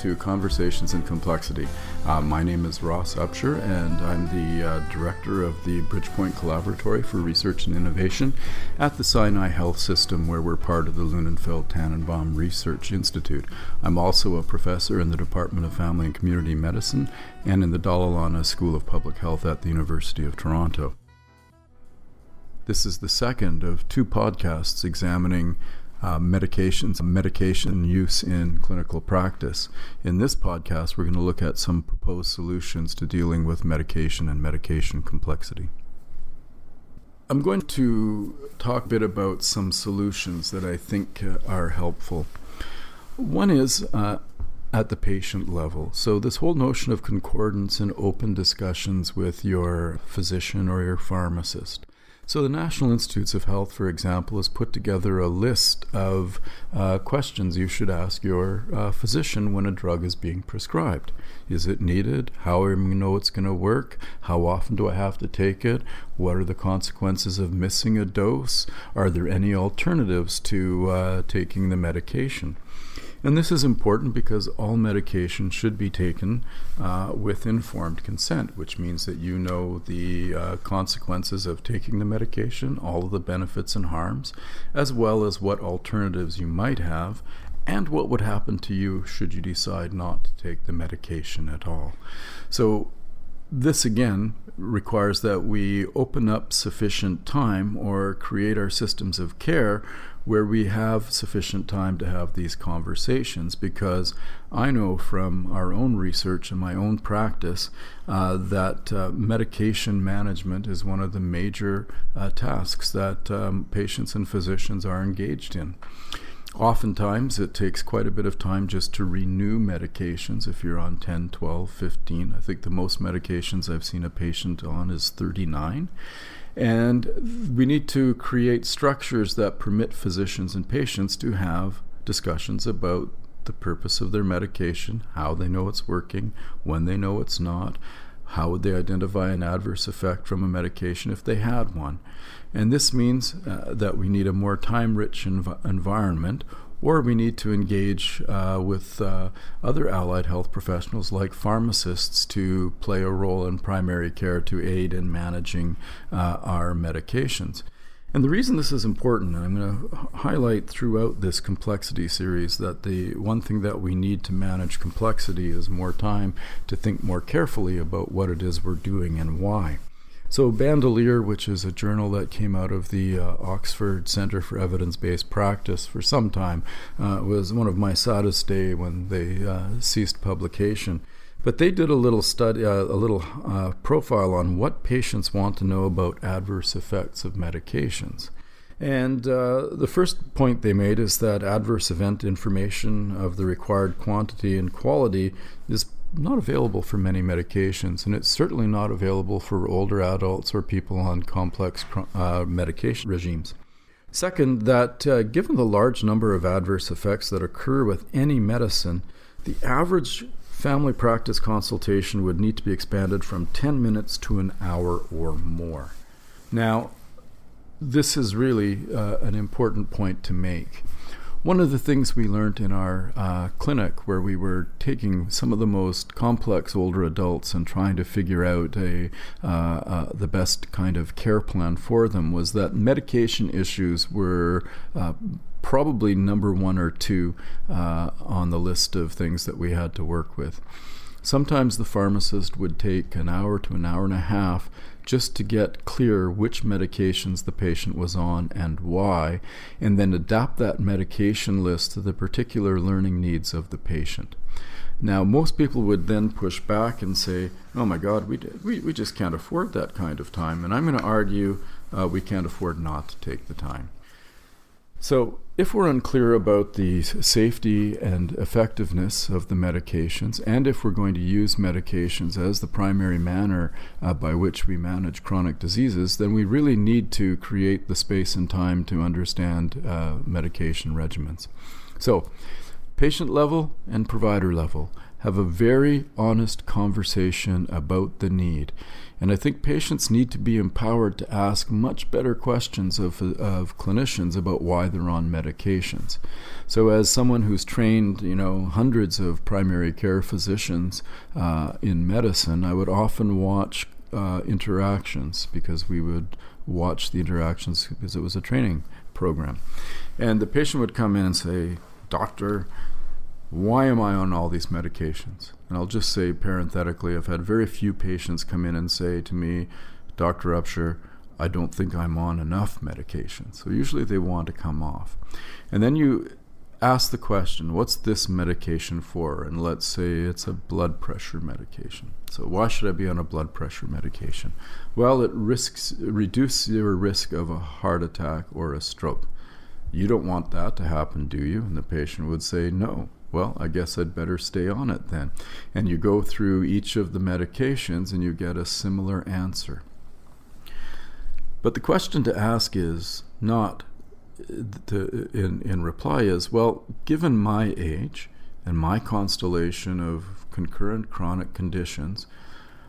to Conversations in Complexity. Uh, my name is Ross Upshur, and I'm the uh, director of the Bridgepoint Collaboratory for Research and Innovation at the Sinai Health System, where we're part of the Lunenfeld Tannenbaum Research Institute. I'm also a professor in the Department of Family and Community Medicine and in the Dalla Lana School of Public Health at the University of Toronto. This is the second of two podcasts examining uh, medications, medication use in clinical practice. In this podcast, we're going to look at some proposed solutions to dealing with medication and medication complexity. I'm going to talk a bit about some solutions that I think uh, are helpful. One is uh, at the patient level. So, this whole notion of concordance and open discussions with your physician or your pharmacist. So, the National Institutes of Health, for example, has put together a list of uh, questions you should ask your uh, physician when a drug is being prescribed. Is it needed? How do we know it's going to work? How often do I have to take it? What are the consequences of missing a dose? Are there any alternatives to uh, taking the medication? And this is important because all medication should be taken uh, with informed consent, which means that you know the uh, consequences of taking the medication, all of the benefits and harms, as well as what alternatives you might have, and what would happen to you should you decide not to take the medication at all. So, this again requires that we open up sufficient time or create our systems of care where we have sufficient time to have these conversations because I know from our own research and my own practice uh, that uh, medication management is one of the major uh, tasks that um, patients and physicians are engaged in. Oftentimes, it takes quite a bit of time just to renew medications if you're on 10, 12, 15. I think the most medications I've seen a patient on is 39. And we need to create structures that permit physicians and patients to have discussions about the purpose of their medication, how they know it's working, when they know it's not, how would they identify an adverse effect from a medication if they had one. And this means uh, that we need a more time rich env- environment or we need to engage uh, with uh, other allied health professionals like pharmacists to play a role in primary care to aid in managing uh, our medications. And the reason this is important, and I'm going to highlight throughout this complexity series, that the one thing that we need to manage complexity is more time to think more carefully about what it is we're doing and why. So, Bandolier, which is a journal that came out of the uh, Oxford Center for Evidence Based Practice for some time, uh, was one of my saddest days when they uh, ceased publication. But they did a little study, uh, a little uh, profile on what patients want to know about adverse effects of medications. And uh, the first point they made is that adverse event information of the required quantity and quality is not available for many medications, and it's certainly not available for older adults or people on complex uh, medication regimes. Second, that uh, given the large number of adverse effects that occur with any medicine, the average family practice consultation would need to be expanded from 10 minutes to an hour or more. Now, this is really uh, an important point to make. One of the things we learned in our uh, clinic, where we were taking some of the most complex older adults and trying to figure out a uh, uh, the best kind of care plan for them, was that medication issues were uh, probably number one or two uh, on the list of things that we had to work with. Sometimes the pharmacist would take an hour to an hour and a half just to get clear which medications the patient was on and why, and then adapt that medication list to the particular learning needs of the patient. Now, most people would then push back and say, oh my God, we, we, we just can't afford that kind of time. And I'm going to argue uh, we can't afford not to take the time. So, if we're unclear about the safety and effectiveness of the medications, and if we're going to use medications as the primary manner uh, by which we manage chronic diseases, then we really need to create the space and time to understand uh, medication regimens. So, patient level and provider level. Have a very honest conversation about the need. And I think patients need to be empowered to ask much better questions of, of clinicians about why they're on medications. So, as someone who's trained, you know, hundreds of primary care physicians uh, in medicine, I would often watch uh, interactions because we would watch the interactions because it was a training program. And the patient would come in and say, Doctor, why am I on all these medications? And I'll just say parenthetically, I've had very few patients come in and say to me, Dr. Upshur, I don't think I'm on enough medication. So usually they want to come off. And then you ask the question, what's this medication for? And let's say it's a blood pressure medication. So why should I be on a blood pressure medication? Well, it risks reduces your risk of a heart attack or a stroke. You don't want that to happen, do you? And the patient would say, no. Well, I guess I'd better stay on it then. And you go through each of the medications and you get a similar answer. But the question to ask is not to, in, in reply is well, given my age and my constellation of concurrent chronic conditions,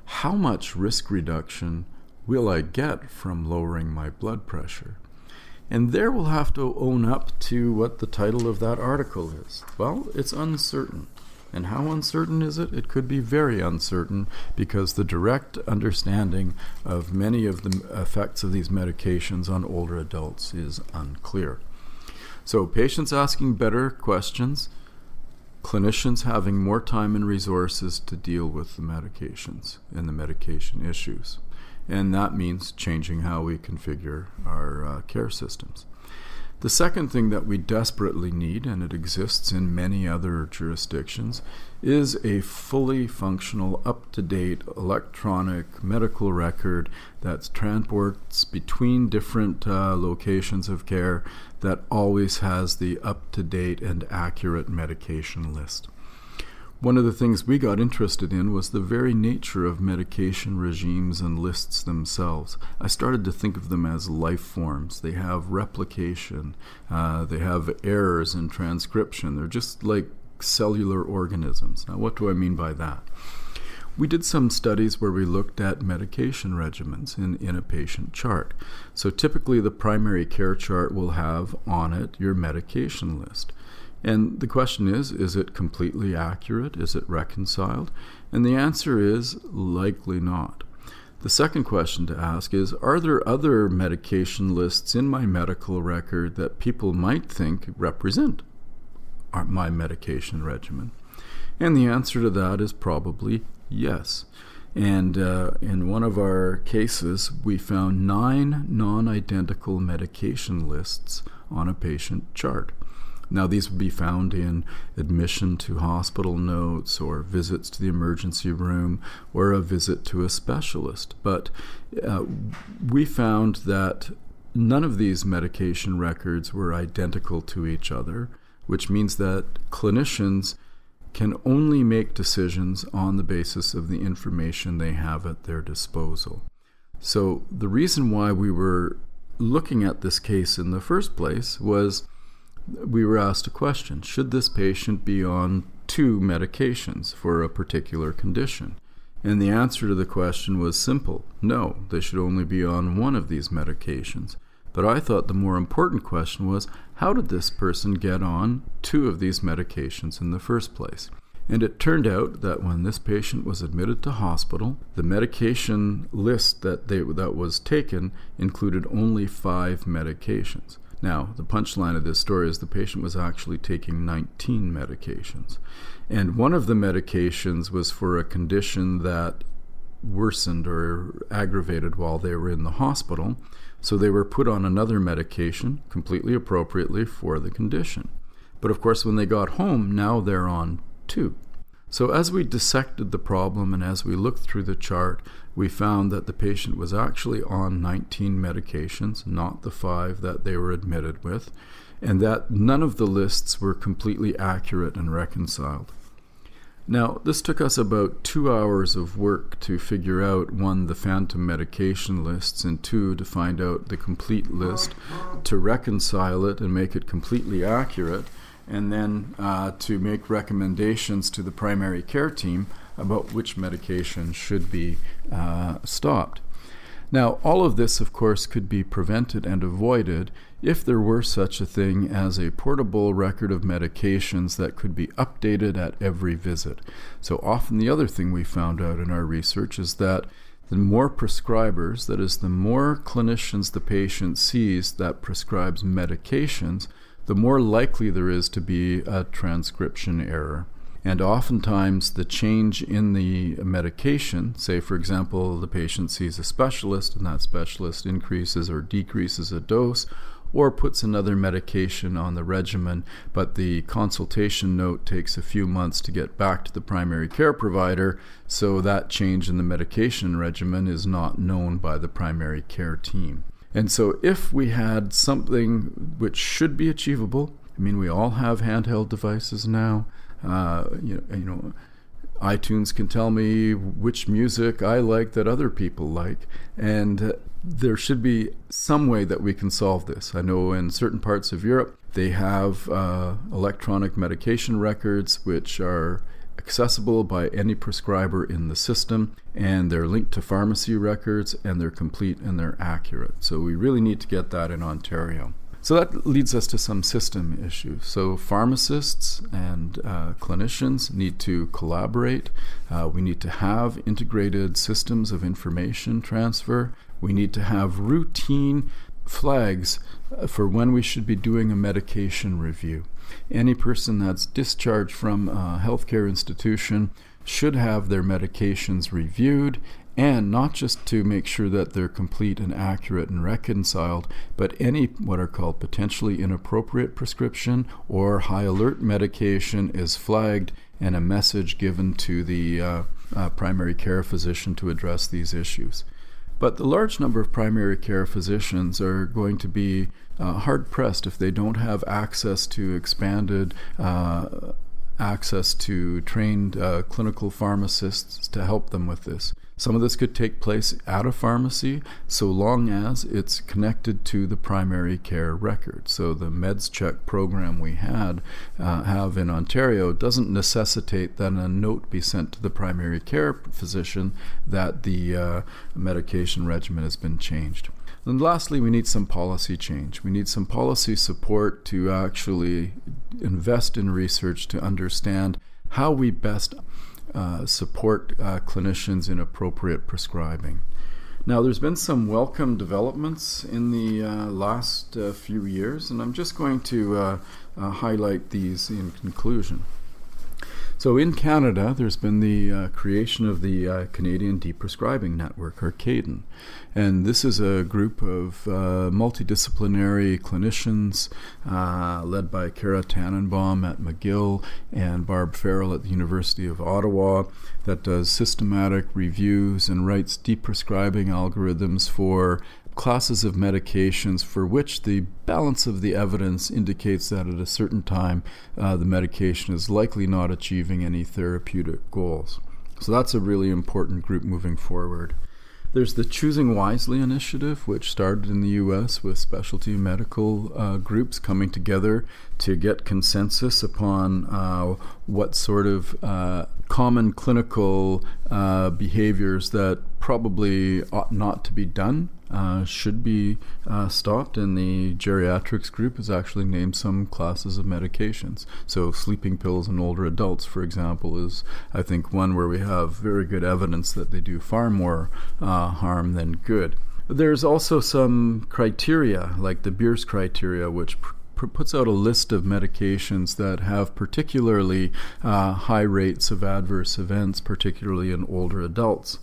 how much risk reduction will I get from lowering my blood pressure? And there we'll have to own up to what the title of that article is. Well, it's uncertain. And how uncertain is it? It could be very uncertain because the direct understanding of many of the effects of these medications on older adults is unclear. So, patients asking better questions, clinicians having more time and resources to deal with the medications and the medication issues and that means changing how we configure our uh, care systems. The second thing that we desperately need, and it exists in many other jurisdictions, is a fully functional, up to date electronic medical record that transports between different uh, locations of care that always has the up to date and accurate medication list. One of the things we got interested in was the very nature of medication regimes and lists themselves. I started to think of them as life forms. They have replication, uh, they have errors in transcription. They're just like cellular organisms. Now, what do I mean by that? We did some studies where we looked at medication regimens in, in a patient chart. So, typically, the primary care chart will have on it your medication list. And the question is is it completely accurate? Is it reconciled? And the answer is likely not. The second question to ask is Are there other medication lists in my medical record that people might think represent my medication regimen? And the answer to that is probably yes. And uh, in one of our cases, we found nine non identical medication lists on a patient chart. Now, these would be found in admission to hospital notes or visits to the emergency room or a visit to a specialist. But uh, we found that none of these medication records were identical to each other, which means that clinicians can only make decisions on the basis of the information they have at their disposal. So, the reason why we were looking at this case in the first place was we were asked a question Should this patient be on two medications for a particular condition? And the answer to the question was simple no, they should only be on one of these medications. But I thought the more important question was how did this person get on two of these medications in the first place? And it turned out that when this patient was admitted to hospital, the medication list that, they, that was taken included only five medications. Now, the punchline of this story is the patient was actually taking 19 medications. And one of the medications was for a condition that worsened or aggravated while they were in the hospital. So they were put on another medication completely appropriately for the condition. But of course, when they got home, now they're on two. So, as we dissected the problem and as we looked through the chart, we found that the patient was actually on 19 medications, not the five that they were admitted with, and that none of the lists were completely accurate and reconciled. Now, this took us about two hours of work to figure out one, the phantom medication lists, and two, to find out the complete list, to reconcile it and make it completely accurate and then uh, to make recommendations to the primary care team about which medication should be uh, stopped. Now, all of this, of course, could be prevented and avoided if there were such a thing as a portable record of medications that could be updated at every visit. So, often the other thing we found out in our research is that the more prescribers, that is, the more clinicians the patient sees that prescribes medications, the more likely there is to be a transcription error. And oftentimes, the change in the medication, say, for example, the patient sees a specialist and that specialist increases or decreases a dose, or puts another medication on the regimen, but the consultation note takes a few months to get back to the primary care provider, so that change in the medication regimen is not known by the primary care team. And so, if we had something which should be achievable, I mean, we all have handheld devices now. Uh, you know, you know, iTunes can tell me which music I like that other people like, and uh, there should be some way that we can solve this. I know in certain parts of Europe they have uh, electronic medication records which are accessible by any prescriber in the system, and they're linked to pharmacy records, and they're complete and they're accurate. So we really need to get that in Ontario. So that leads us to some system issues. So pharmacists and uh, clinicians need to collaborate. Uh, we need to have integrated systems of information transfer. We need to have routine flags for when we should be doing a medication review. Any person that's discharged from a healthcare institution should have their medications reviewed and not just to make sure that they're complete and accurate and reconciled, but any what are called potentially inappropriate prescription or high alert medication is flagged and a message given to the uh, uh, primary care physician to address these issues. But the large number of primary care physicians are going to be uh, hard pressed if they don't have access to expanded uh, access to trained uh, clinical pharmacists to help them with this. Some of this could take place at a pharmacy so long as it's connected to the primary care record. So the MedsCheck program we had uh, have in Ontario doesn't necessitate that a note be sent to the primary care physician that the uh, medication regimen has been changed. And lastly, we need some policy change. We need some policy support to actually invest in research to understand how we best uh, support uh, clinicians in appropriate prescribing. Now, there's been some welcome developments in the uh, last uh, few years, and I'm just going to uh, highlight these in conclusion. So in Canada, there's been the uh, creation of the uh, Canadian Deprescribing Network, or CADEN. And this is a group of uh, multidisciplinary clinicians uh, led by Cara Tannenbaum at McGill and Barb Farrell at the University of Ottawa that does systematic reviews and writes deprescribing algorithms for classes of medications for which the balance of the evidence indicates that at a certain time uh, the medication is likely not achieving any therapeutic goals. So that's a really important group moving forward. There's the Choosing Wisely initiative, which started in the US with specialty medical uh, groups coming together to get consensus upon uh, what sort of uh, common clinical uh, behaviors that probably ought not to be done uh, should be uh, stopped, and the geriatrics group has actually named some classes of medications. So, sleeping pills in older adults, for example, is I think one where we have very good evidence that they do far more uh, harm than good. There's also some criteria, like the Beers criteria, which pr- puts out a list of medications that have particularly uh, high rates of adverse events, particularly in older adults.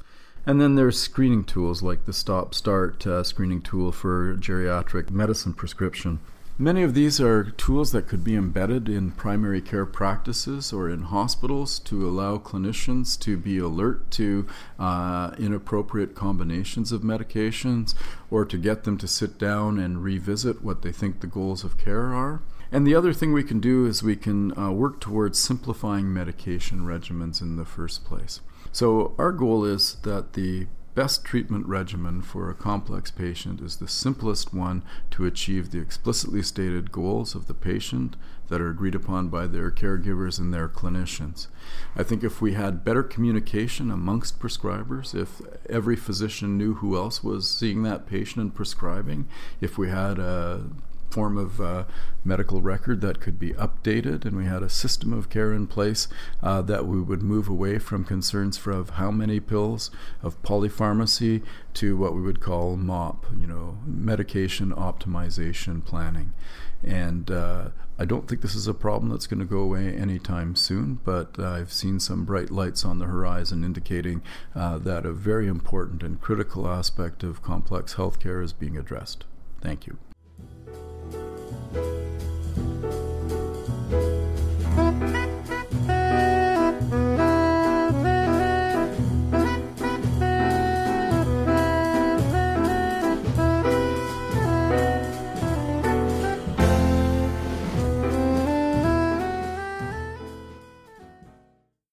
And then there's screening tools like the Stop Start uh, screening tool for geriatric medicine prescription. Many of these are tools that could be embedded in primary care practices or in hospitals to allow clinicians to be alert to uh, inappropriate combinations of medications or to get them to sit down and revisit what they think the goals of care are. And the other thing we can do is we can uh, work towards simplifying medication regimens in the first place. So, our goal is that the best treatment regimen for a complex patient is the simplest one to achieve the explicitly stated goals of the patient that are agreed upon by their caregivers and their clinicians. I think if we had better communication amongst prescribers, if every physician knew who else was seeing that patient and prescribing, if we had a form of uh, medical record that could be updated, and we had a system of care in place uh, that we would move away from concerns for of how many pills of polypharmacy to what we would call MOP, you know, medication optimization planning. And uh, I don't think this is a problem that's going to go away anytime soon, but uh, I've seen some bright lights on the horizon indicating uh, that a very important and critical aspect of complex healthcare is being addressed. Thank you.